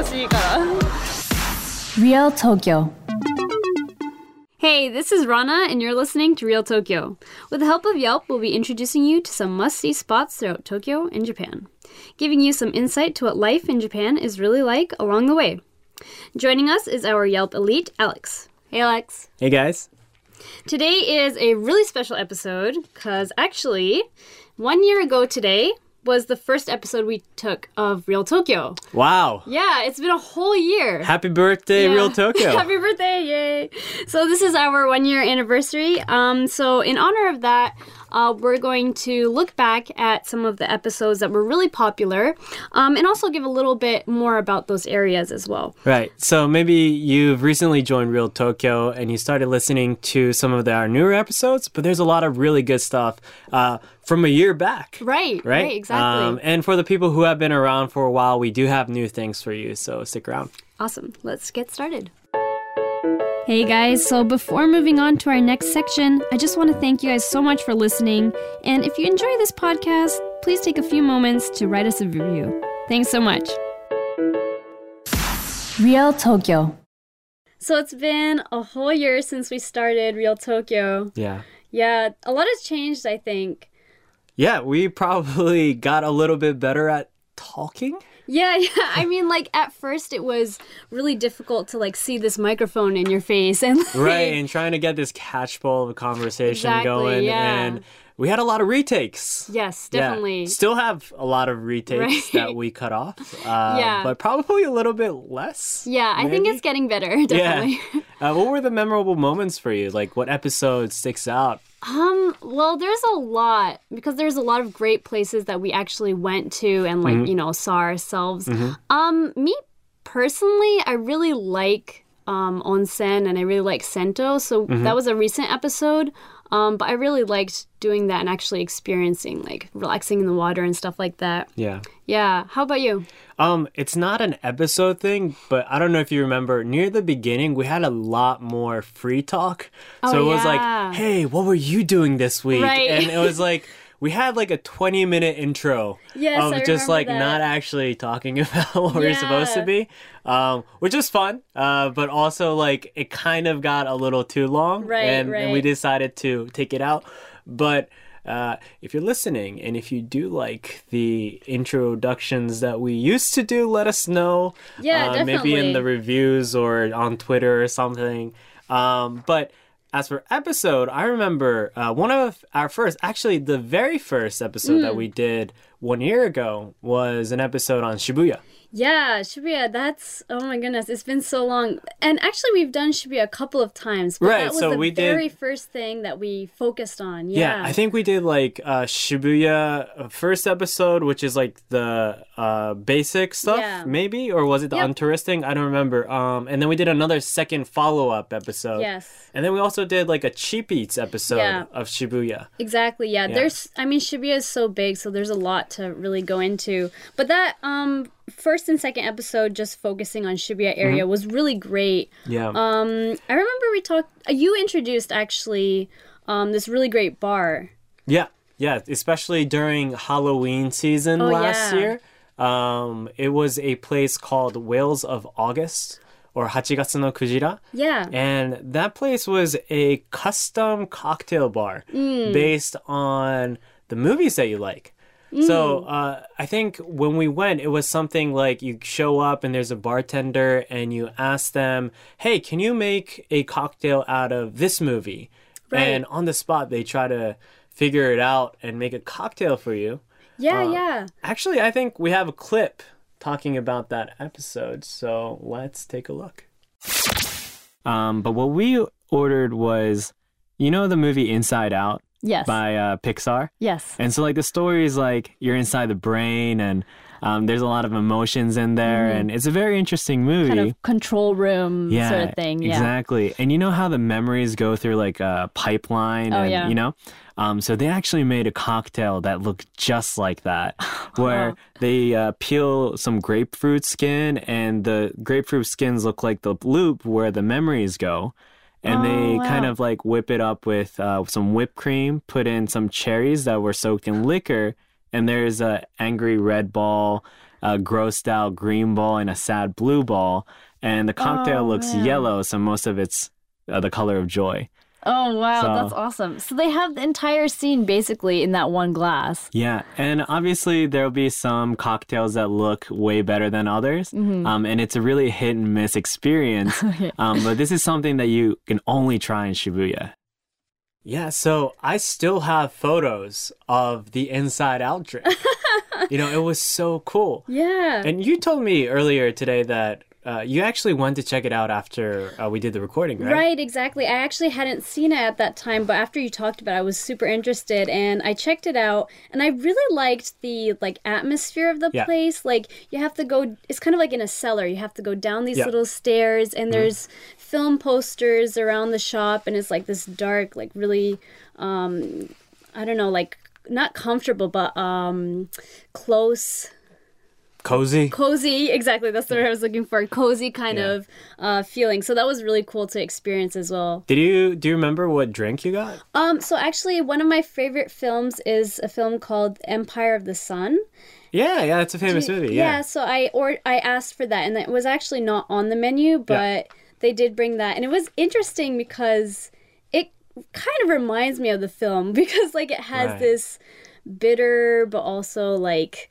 楽しいから Real Tokyo. Hey, this is Rana, and you're listening to Real Tokyo. With the help of Yelp, we'll be introducing you to some must see spots throughout Tokyo and Japan, giving you some insight to what life in Japan is really like along the way. Joining us is our Yelp elite, Alex. Hey, Alex. Hey guys. Today is a really special episode because actually, one year ago today was the first episode we took of Real Tokyo. Wow. Yeah, it's been a whole year. Happy birthday, Yeah. Real Tokyo. Happy birthday, yay! So this is our one year anniversary. Um, so in honor of that, uh, we're going to look back at some of the episodes that were really popular, um, and also give a little bit more about those areas as well. right. So maybe you've recently joined Real Tokyo and you started listening to some of the, our newer episodes, but there's a lot of really good stuff uh, from a year back. Right, right, Right? exactly. Um, and for the people who have been around for a while, we do have new things for you, so stick around. Awesome. Let's get started. Hey guys, so before moving on to our next section, I just want to thank you guys so much for listening. And if you enjoy this podcast, please take a few moments to write us a review. Thanks so much. Real Tokyo. So it's been a whole year since we started Real Tokyo. Yeah. Yeah, a lot has changed, I think. Yeah, we probably got a little bit better at talking. Yeah, yeah. I mean, like at first it was really difficult to like see this microphone in your face and like, Right, and trying to get this catchful of a conversation Exactly, going. yeah. And we had a lot of retakes. Yes, Yeah. definitely. Still have a lot of retakes Right. that we cut off. Uh, Yeah. But probably a little bit less. Yeah, I think it's getting better, definitely. Yeah. Uh, what were the memorable moments for you? Like, what episode sticks out? Um, well, there's a lot because there's a lot of great places that we actually went to and like, you know, saw ourselves. Um, me personally, I really like um onsen and I really like sento. So that was a recent episode. Um, but I really liked doing that and actually experiencing like relaxing in the water and stuff like that. Yeah. Yeah. How about you? Um, it's not an episode thing, but I don't know if you remember near the beginning we had a lot more free talk. so Oh, it was yeah. like, "Hey, what were you doing this week?" Right. And it was like we had like a 20 minute intro Yes, of I just like that. not actually talking about what we're supposed to be, um, which is fun, uh, but also like it kind of got a little too long, Right, and, and we decided to take it out. But uh, if you're listening and if you do like the introductions that we used to do, let us know. Yeah, uh, Maybe in the reviews or on Twitter or something. Um, but as for episode, I remember uh, one of our first, actually the very first episode Hmm. that we did one year ago was an episode on Shibuya. Yeah, Shibuya, that's oh my goodness, it's been so long. And actually we've done Shibuya a couple of times, but Right, that was so the we did- very first thing that we focused on. Yeah. I think we did like uh, Shibuya uh, first episode, which is like the uh, basic stuff, Yeah. maybe, or was it the Yep. untouristing? I don't remember. Um, and then we did another second follow up episode. Yes. And then we also did like a cheap eats episode Yeah. of Shibuya. Exactly. Yeah. There's I mean Shibuya is so big, so there's a lot to really go into. But that um first and second episode just focusing on Shibuya area was really great. Yeah. Um I remember we talked uh, you introduced actually um this really great bar. Yeah, yeah, especially during Halloween season Oh, last yeah. year. Um, it was a place called Whales of August or Hachigatsu no Kujira. Yeah. And that place was a custom cocktail bar Mm. based on the movies that you like. Mm. So uh, I think when we went, it was something like you show up and there's a bartender and you ask them, "Hey, can you make a cocktail out of this movie?" Right. And on the spot, they try to figure it out and make a cocktail for you. yeah, yeah. Actually, I think we have a clip talking about that episode, so let's take a look. Um, but what we ordered was, you know, the movie Inside Out Yes. by uh, Pixar. Yes. And so, like, the story is like you're inside the brain, and um, there's a lot of emotions in there, and it's a very interesting movie. Kind of control room yeah, sort of thing. Yeah. exactly. And you know how the memories go through like a pipeline, Oh, and yeah. you know, um, so they actually made a cocktail that looked just like that, where they uh, peel some grapefruit skin, and the grapefruit skins look like the loop where the memories go. And they Oh, wow. kind of like whip it up with uh, some whipped cream, put in some cherries that were soaked in liquor, and there's a angry red ball, a grossed out green ball, and a sad blue ball, and the cocktail Oh, looks man. yellow, so most of it's uh, the color of joy. Oh wow, So- that's awesome. So they have the entire scene basically in that one glass. Yeah, and obviously there'll be some cocktails that look way better than others, um, and it's a really hit and miss experience. um, but this is something that you can only try in Shibuya. Yeah, so I still have photos of the Inside Out drink. you know, it was so cool. Yeah. And you told me earlier today that uh, you actually went to check it out after uh, we did the recording, right? Right, exactly. I actually hadn't seen it at that time, but after you talked about it, I was super interested and I checked it out and I really liked the like atmosphere of the Yeah. place. Like you have to go it's kind of like in a cellar. You have to go down these Yeah. Mm-hmm. little stairs and there's film posters around the shop and it's like this dark, like really um I don't know, like not comfortable but um close Cozy. cozy exactly that's what i was looking for cozy kind Yeah. of uh feeling so that was really cool to experience as well Did you do you remember what drink you got? um so actually one of my favorite films is a film called empire of the sun Yeah, yeah, it's a famous movie. Yeah. yeah. so i or i asked for that and it was actually not on the menu but they did bring that and it was interesting because it kind of reminds me of the film because like it has Right. this bitter but also like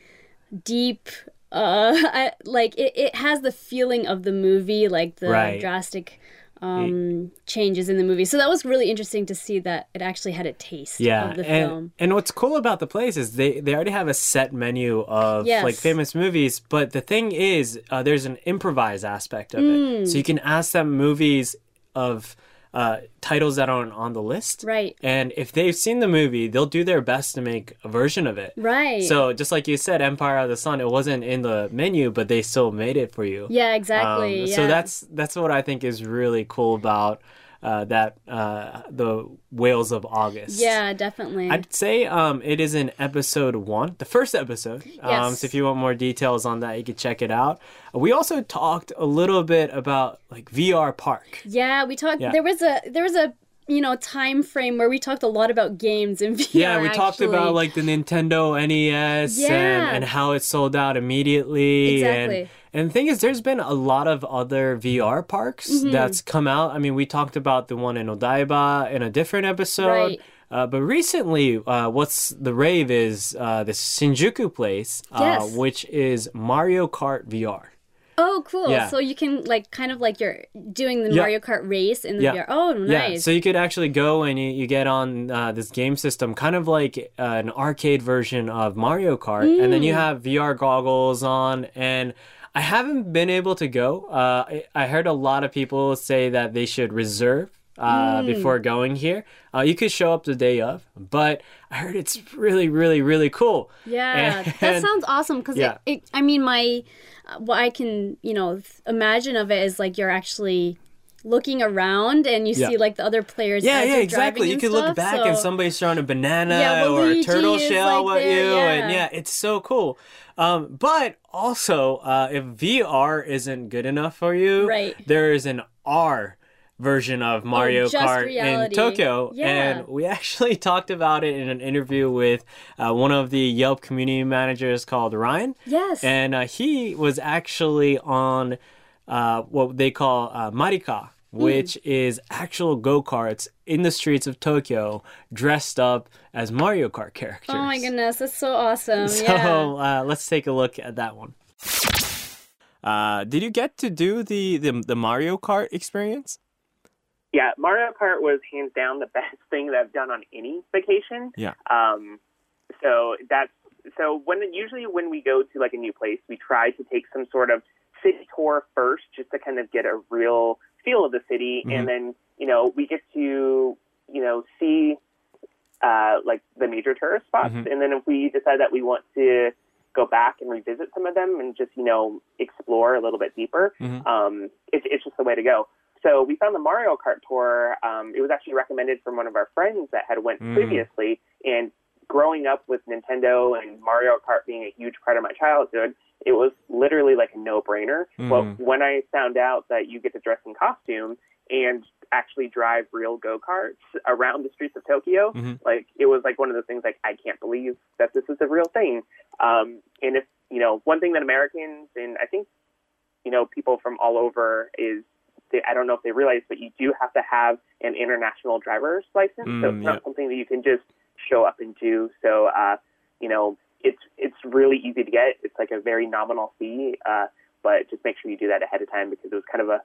deep uh I, like it, it has the feeling of the movie like the Right. drastic um changes in the movie so that was really interesting to see that it actually had a taste Yeah, of the and film and what's cool about the place is they they already have a set menu of Yes. like famous movies, but the thing is, uh, there's an improvised aspect of Mm. it, so you can ask them movies of uh, titles that aren't on the list, right and if they've seen the movie, they'll do their best to make a version of it. right So just like you said, Empire of the Sun, it wasn't in the menu, but they still made it for you. yeah exactly Um, yeah. So that's that's what I think is really cool about uh, that uh, the Whales of August. yeah definitely I'd say um, it is in episode one, the first episode. Um, Yes. so if you want more details on that, you can check it out. We also talked a little bit about like VR Park. Yeah, we talked. Yeah. There was a there was a you know time frame where we talked a lot about games and VR. Yeah, we talked about like the Nintendo NES Yeah. and, and how it sold out immediately. Exactly. And, and the thing is, there's been a lot of other VR parks Mm-hmm. that's come out. I mean, we talked about the one in Odaiba in a different episode. Right. Uh, but recently, uh, what's the rave is uh, the Shinjuku place, uh, Yes. which is Mario Kart VR. Oh, cool! Yeah. So you can like kind of like you're doing the Yeah. Mario Kart race in the Yeah. VR. Oh, nice! Yeah, so you could actually go and you, you get on uh, this game system, kind of like uh, an arcade version of Mario Kart, and then you Mm. have VR goggles on. And I haven't been able to go. Uh, I, I heard a lot of people say that they should reserve. Uh, Mm. Before going here, uh, you could show up the day of, but I heard it's really, really, really cool. yeah, that sounds awesome. Because Yeah. it, it, I mean, my what I can you know imagine of it is like you're actually looking around and you Yeah. see like the other players. Yeah, yeah, exactly. You and could look back so- and somebody's throwing a banana Yeah, or a turtle shell like, at there, you, and yeah. yeah, it's so cool. Um, but also, uh, if VR isn't good enough for you, Right. There is an R version of Mario just Kart in. Tokyo, Yeah. and we actually talked about it in an interview with uh, one of the Yelp community managers called Ryan. Yes. And uh, he was actually on uh, what they call uh, MariCar, Hmm. which is actual go karts in the streets of Tokyo, dressed up as Mario Kart characters. oh my goodness, that's so awesome. So yeah. uh, let's take a look at that one. Uh, did you get to do the, the the Mario Kart experience? Yeah, Mario Kart was hands down the best thing that I've done on any vacation. Yeah. Um, so that's so when usually when we go to like a new place, we try to take some sort of city tour first, just to kind of get a real feel of the city, Mhm. and then you know we get to you know see uh, like the major tourist spots, Mhm. and then if we decide that we want to go back and revisit some of them and just you know explore a little bit deeper, Mhm. um, it, it's just the way to go. So we found the Mario Kart tour. Um, it was actually recommended from one of our friends that had went Mm. previously. And growing up with Nintendo and Mario Kart being a huge part of my childhood, it was literally like a no-brainer. Mm. But when I found out that you get to dress in costume, and actually drive real go karts around the streets of Tokyo. Mhm. Like it was like one of those things like I can't believe that this is a real thing. Um, and if you know one thing that Americans and I think you know people from all over is they, I don't know if they realize, but you do have to have an international driver's license. so Mm, it's yeah. not something that you can just show up and do. So uh, you know it's it's really easy to get. It's like a very nominal fee. Uh, but just make sure you do that ahead of time because it was kind of a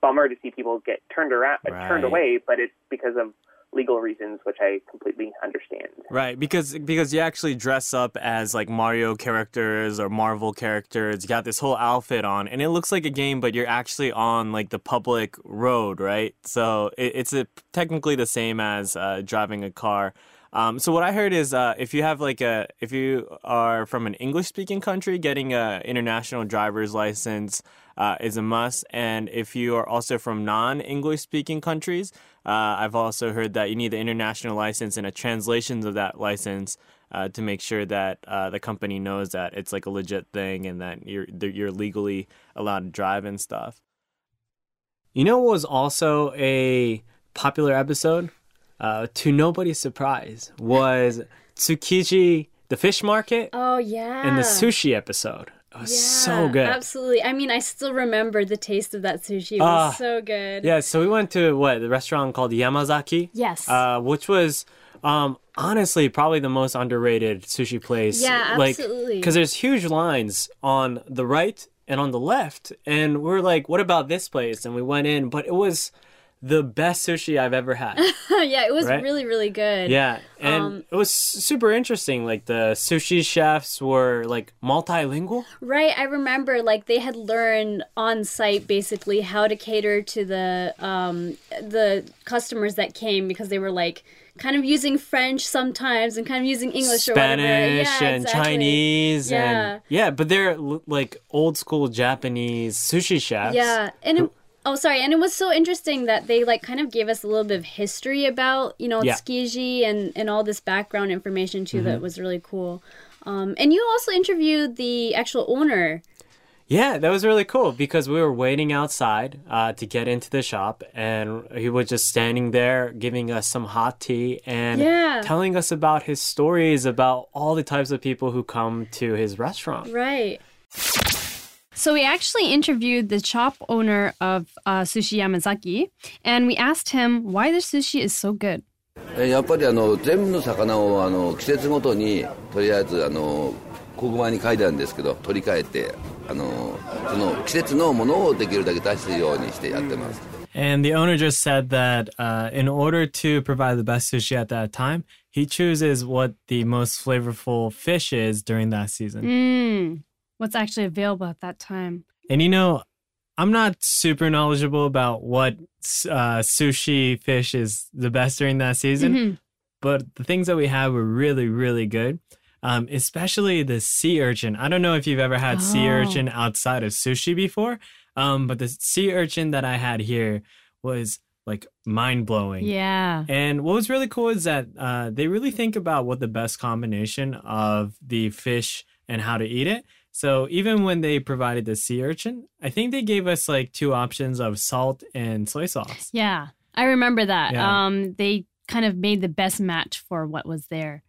bummer to see people get turned around, uh, turned away. But it's because of legal reasons, which I completely understand. Right, because because you actually dress up as like Mario characters or Marvel characters. You got this whole outfit on, and it looks like a game, but you're actually on like the public road, right? So it, it's a, technically the same as uh, driving a car. Um, so what I heard is uh, if you have like a if you are from an English speaking country, getting a international driver's license uh, is a must. And if you are also from non English speaking countries, uh, I've also heard that you need the international license and a translation of that license uh, to make sure that uh, the company knows that it's like a legit thing and that you're you're legally allowed to drive and stuff. You know what was also a popular episode? Uh, to nobody's surprise, was Tsukiji, the fish market, Oh yeah. and the sushi episode. It was so good. Absolutely. I mean, I still remember the taste of that sushi. It was Ah, so good. Yeah, so we went to what the restaurant called Yamazaki. Yes. Uh, which was um honestly probably the most underrated sushi place. Yeah, like, absolutely. Because there's huge lines on the right and on the left, and we're like, what about this place? And we went in, but it was the best sushi I've ever had. yeah, it was Right? really, really good. Yeah, and Um, it was super interesting. Like the sushi chefs were like multilingual. Right. I remember like they had learned on site basically how to cater to the um the customers that came because they were like kind of using French sometimes and kind of using English or whatever. Spanish Yeah, and exactly. Chinese Yeah. and yeah, but they're like old school Japanese sushi chefs. Yeah, and it, oh, sorry, and it was so interesting that they like kind of gave us a little bit of history about you know Yeah. Tsukiji and and all this background information too. Mm-hmm. That was really cool. Um, and you also interviewed the actual owner. Yeah, that was really cool because we were waiting outside uh, to get into the shop, and he was just standing there giving us some hot tea and Yeah. telling us about his stories about all the types of people who come to his restaurant. Right. So we actually interviewed the shop owner of uh, Sushi Yamazaki, and we asked him why the sushi is so good. えやっぱりあの全部の魚をあの季節ごとにとりあえずあの黒板に書いてあるんですけど取り替えてあのその季節のものをできるだけ出すようにしてやってます。 And the owner just said that uh, in order to provide the best sushi at that time, he chooses what the most flavorful fish is during that season. Mm, what's actually available at that time? And you know, I'm not super knowledgeable about what uh, sushi fish is the best during that season, Mhm. but the things that we had were really, really good. Um, especially the sea urchin. I don't know if you've ever had sea Oh. urchin outside of sushi before, um, but the sea urchin that I had here was like mind blowing. Yeah. And what was really cool is that uh, they really think about what the best combination of the fish and how to eat it. So even when they provided the sea urchin, I think they gave us like two options of salt and soy sauce. Yeah. I remember that. Yeah. Um, they kind of made the best match for what was there.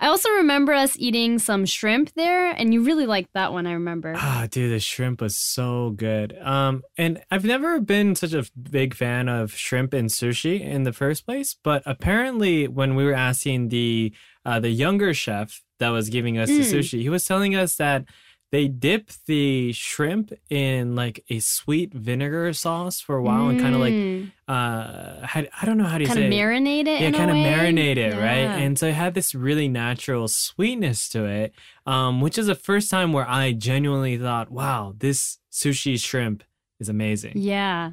I also remember us eating some shrimp there, and you really liked that one, I remember. Ah, dude, the shrimp was so good. Um, and I've never been such a big fan of shrimp in sushi in the first place, but apparently when we were asking the uh, the younger chef that was giving us the Mm. sushi, he was telling us that they dip the shrimp in like a sweet vinegar sauce for a while and kind of like Mm. uh, how, I don't know how do you kind say of it? marinate it. yeah, kind of marinate it, right? And so it had this really natural sweetness to it, um, which is the first time where I genuinely thought, wow, this sushi shrimp is amazing. yeah.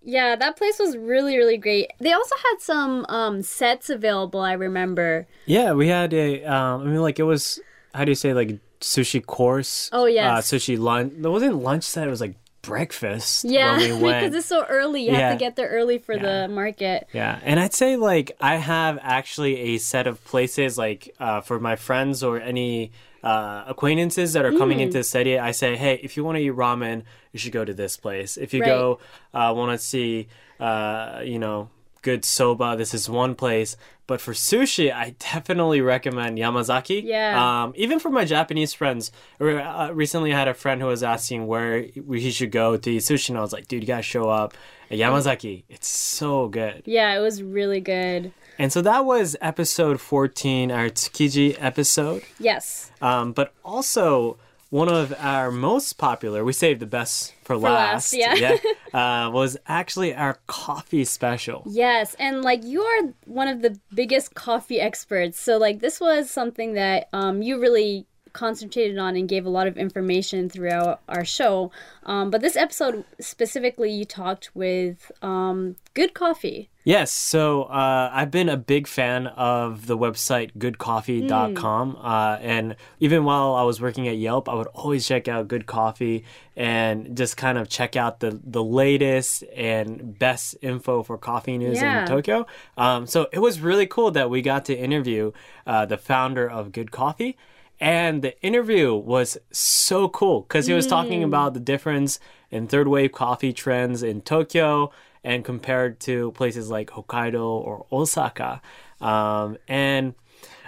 Yeah, that place was really, really great. They also had some um, sets available. I remember. Yeah, we had a, um, I mean, like it was, how do you say, like sushi course? Oh, yeah, Uh, sushi lunch. It wasn't lunch set, it was like breakfast Yeah, we because it's so early. You Yeah. have to get there early for Yeah. the market. Yeah, and I'd say like I have actually a set of places like uh, for my friends or any uh, acquaintances that are coming into the city, I say, hey, if you want to eat ramen, you should go to this place. If you Right. go uh, want to see, uh, you know, good soba, this is one place. But for sushi, I definitely recommend Yamazaki. Yeah. Um, even for my Japanese friends, uh, recently I had a friend who was asking where he should go to eat sushi, and I was like, dude, you gotta show up at Yamazaki. It's so good. Yeah, it was really good. And so that was episode 14, our Tsukiji episode. Yes. Um, but also one of our most popular, we saved the best for, last, yeah. uh, was actually our coffee special. Yes, and like you are one of the biggest coffee experts. So like this was something that um, you really concentrated on and gave a lot of information throughout our show. Um, but this episode specifically, you talked with um, Good Coffee. Yes, so uh, I've been a big fan of the website goodcoffee.com. Uh, and even while I was working at Yelp, I would always check out Good Coffee and just kind of check out the, the latest and best info for coffee news Yeah. in Tokyo. Um, so it was really cool that we got to interview uh, the founder of Good Coffee. And the interview was so cool because he was talking about the difference in third wave coffee trends in Tokyo and compared to places like Hokkaido or Osaka. Um, and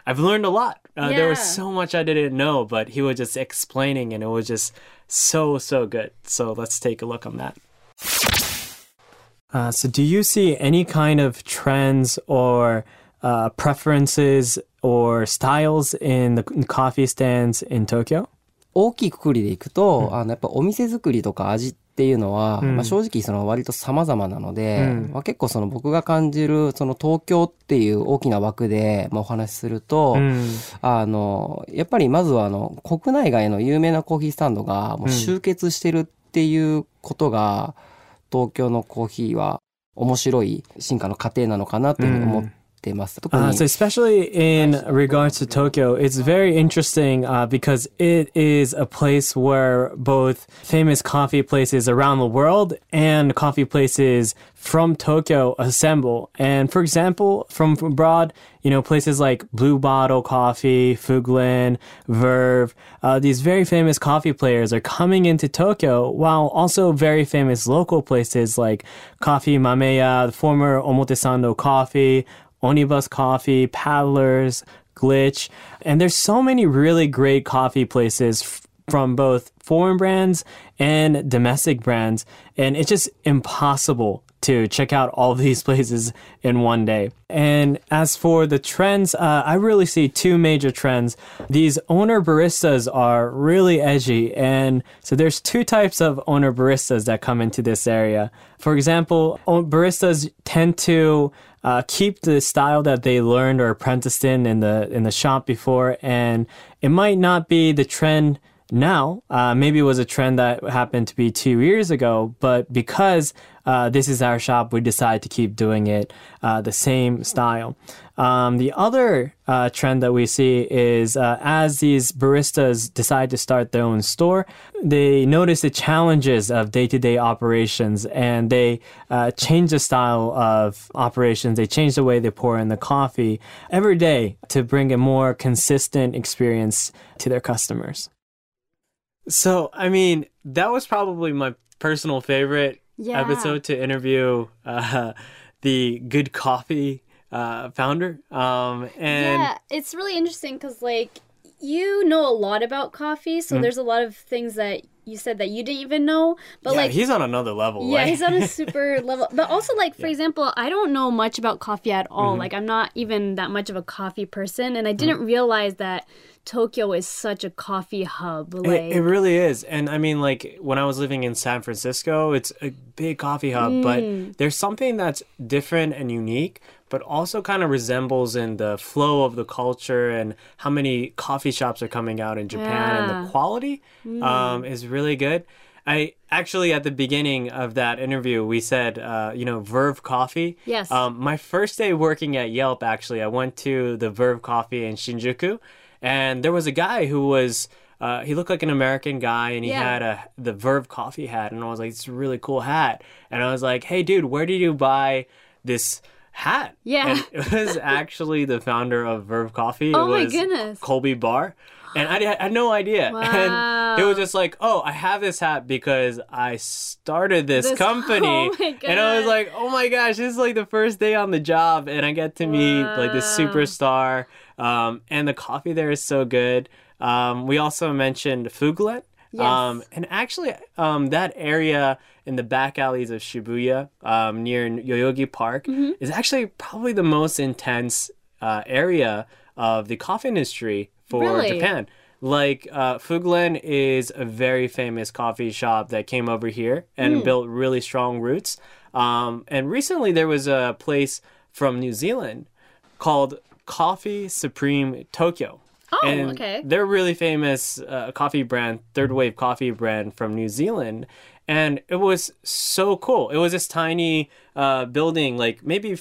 I've learned a lot. Uh, There was so much I didn't know, but he was just explaining and it was just so, so good. So let's take a look on that. Uh, so, do you see any kind of trends or uh, preferences or styles in the coffee stands in Tokyo? 大きいくくりでいくと、あの、やっぱお店作りとか味っていうのは、うん。まあ、正直その割と様々なので、うん。まあ、結構その僕が感じるその東京っていう大きな枠で、まあ、お話しすると、うん。あの、やっぱりまずはあの、国内外の有名なコーヒースタンドがもう集結してるっていうことが、東京のコーヒーは面白い進化の過程なのかなっていうふうに思って so especially in regards to Tokyo, it's very interesting uh, because it is a place where both famous coffee places around the world and coffee places from Tokyo assemble. And for example, from abroad, you know, places like Blue Bottle Coffee, Fuglen, Verve, uh, these very famous coffee players are coming into Tokyo, while also very famous local places like Coffee Mameya, the former Omotesando Coffee, Onibus Coffee, Paddlers, Glitch, and there's so many really great coffee places f- from both foreign brands and domestic brands, and it's just impossible to check out all these places in one day. And as for the trends, uh, I really see two major trends. These owner baristas are really edgy, and so there's two types of owner baristas that come into this area. For example, baristas tend to uh, keep the style that they learned or apprenticed in in the in the shop before, and it might not be the trend now. Uh, maybe it was a trend that happened to be two years ago, but because uh, this is our shop, we decided to keep doing it uh, the same style. Um, the other uh, trend that we see is uh, as these baristas decide to start their own store, they notice the challenges of day to day operations and they uh, change the style of operations. They change the way they pour in the coffee every day to bring a more consistent experience to their customers. So, I mean, that was probably my personal favorite Yeah. episode to interview uh, the Good Coffee uh, founder. Um, and yeah, it's really interesting because like you know a lot about coffee, so there's a lot of things that you said that you didn't even know. But yeah, like he's on another level. Yeah, right? he's on a super level. But also, like, for example, I don't know much about coffee at all. Mm-hmm. Like, I'm not even that much of a coffee person. And I didn't realize that Tokyo is such a coffee hub. Like, It, it really is. And I mean, like, when I was living in San Francisco, it's a big coffee hub, Mm. but there's something that's different and unique, but also kind of resembles in the flow of the culture and how many coffee shops are coming out in Japan and Yeah. Mm. the quality um, is really good. I actually, at the beginning of that interview, we said, uh, you know, Verve Coffee. Yes. Um, my first day working at Yelp, actually, I went to the Verve Coffee in Shinjuku, and there was a guy who was. Uh, he looked like an American guy, and he Yeah. had a the Verve coffee hat, and I was like, "It's a really cool hat." And I was like, "Hey, dude, where did you buy this hat. Yeah. And it was actually the founder of Verve Coffee. Oh it my goodness. Colby Barr. And I, I had no idea. And it was just like, oh, I have this hat because I started this, This- company. oh my and I was like, oh my gosh, this is like the first day on the job. And I get to meet like this superstar. Um, and the coffee there is so good. Um, we also mentioned Fuglen. Yes. Um, and actually, um, that area in the back alleys of Shibuya, um, near Yoyogi Park, Mm-hmm. is actually probably the most intense uh, area of the coffee industry for Really? Japan. Like uh, Fuglen is a very famous coffee shop that came over here and Hmm. built really strong roots. Um, and recently, there was a place from New Zealand called Coffee Supreme Tokyo. Oh, and okay. They're a really famous uh, coffee brand, third wave coffee brand from New Zealand. And it was so cool. It was this tiny uh, building, like maybe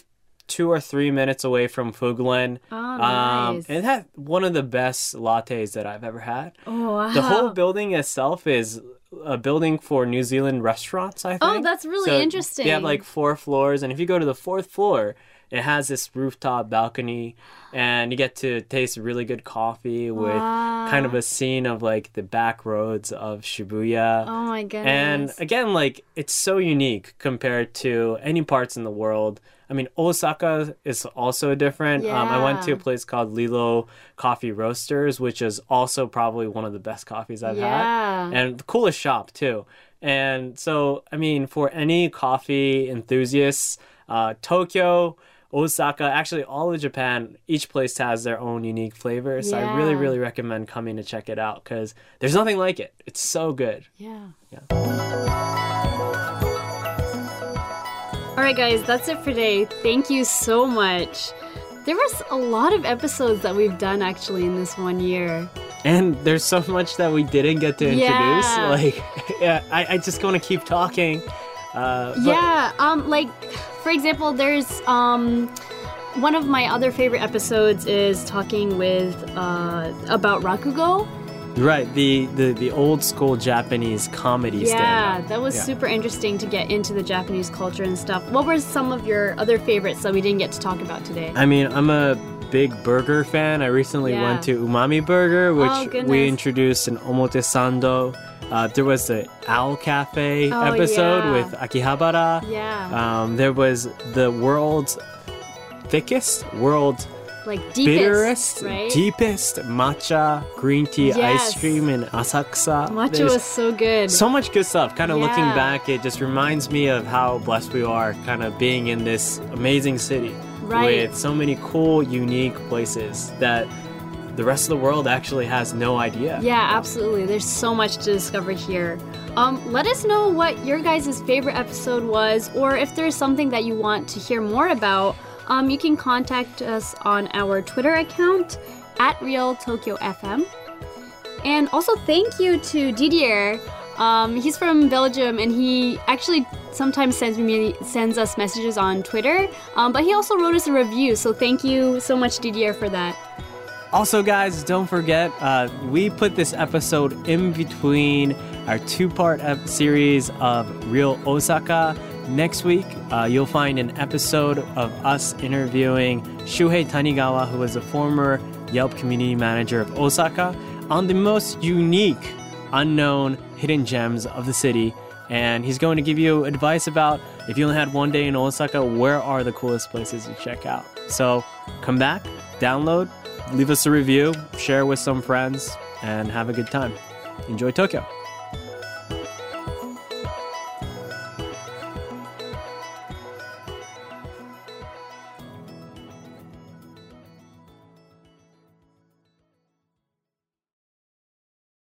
two or three minutes away from Fuglen. Oh, nice. and it had one of the best lattes that I've ever had. Oh, wow. The whole building itself is a building for New Zealand restaurants, I think. Oh, that's really So interesting. They have like four floors, and if you go to the fourth floor, it has this rooftop balcony, and you get to taste really good coffee with kind of a scene of like the back roads of Shibuya. Oh my goodness. And again, like it's so unique compared to any parts in the world. I mean, Osaka is also different. Um, I went to a place called Lilo Coffee Roasters, which is also probably one of the best coffees I've Yeah. had, and the coolest shop too. And so, I mean, for any coffee enthusiasts, uh, Tokyo, Osaka, actually all of Japan, each place has their own unique flavors. So I really, really recommend coming to check it out because there's nothing like it. It's so good. Yeah. Yeah. All right, guys, that's it for today. Thank you so much. There was a lot of episodes that we've done actually in this one year. And there's so much that we didn't get to introduce. Yeah. Like, yeah, I, I just want to keep talking. Uh, but- yeah, um, like for example, there's um, one of my other favorite episodes is talking with uh, about rakugo. Right, the, the, the old school Japanese comedy Yeah, stand-up. that was Yeah. super interesting to get into the Japanese culture and stuff. What were some of your other favorites that we didn't get to talk about today? I mean, I'm a big burger fan. I recently Yeah. went to Umami Burger, which Oh, we introduced in Omotesando. Uh, there was the Owl Cafe Oh, episode yeah. with Akihabara. yeah, Um, there was the world's thickest, world's like deepest, bitterest, right? deepest matcha green tea Yes. ice cream in Asakusa. Matcha There's was so good. so much good stuff. Kind of looking back, it just reminds me of how blessed we are, kind of being in this amazing city Right. with so many cool, unique places that the rest of the world actually has no idea. Yeah, absolutely. There's so much to discover here. Um, let us know what your guys' favorite episode was, or if there's something that you want to hear more about. Um, you can contact us on our Twitter account at Real Tokyo FM. And also, thank you to Didier. Um, he's from Belgium, and he actually sometimes sends me sends us messages on Twitter. Um, but he also wrote us a review, so thank you so much, Didier, for that. Also, guys, don't forget, uh, we put this episode in between our two part series of Real Osaka. Next week, uh, you'll find an episode of us interviewing Shuhei Tanigawa, who was a former Yelp community manager of Osaka, on the most unique, unknown hidden gems of the city. And he's going to give you advice about if you only had one day in Osaka, where are the coolest places to check out? So come back, download, leave us a review, share with some friends, and have a good time. Enjoy Tokyo.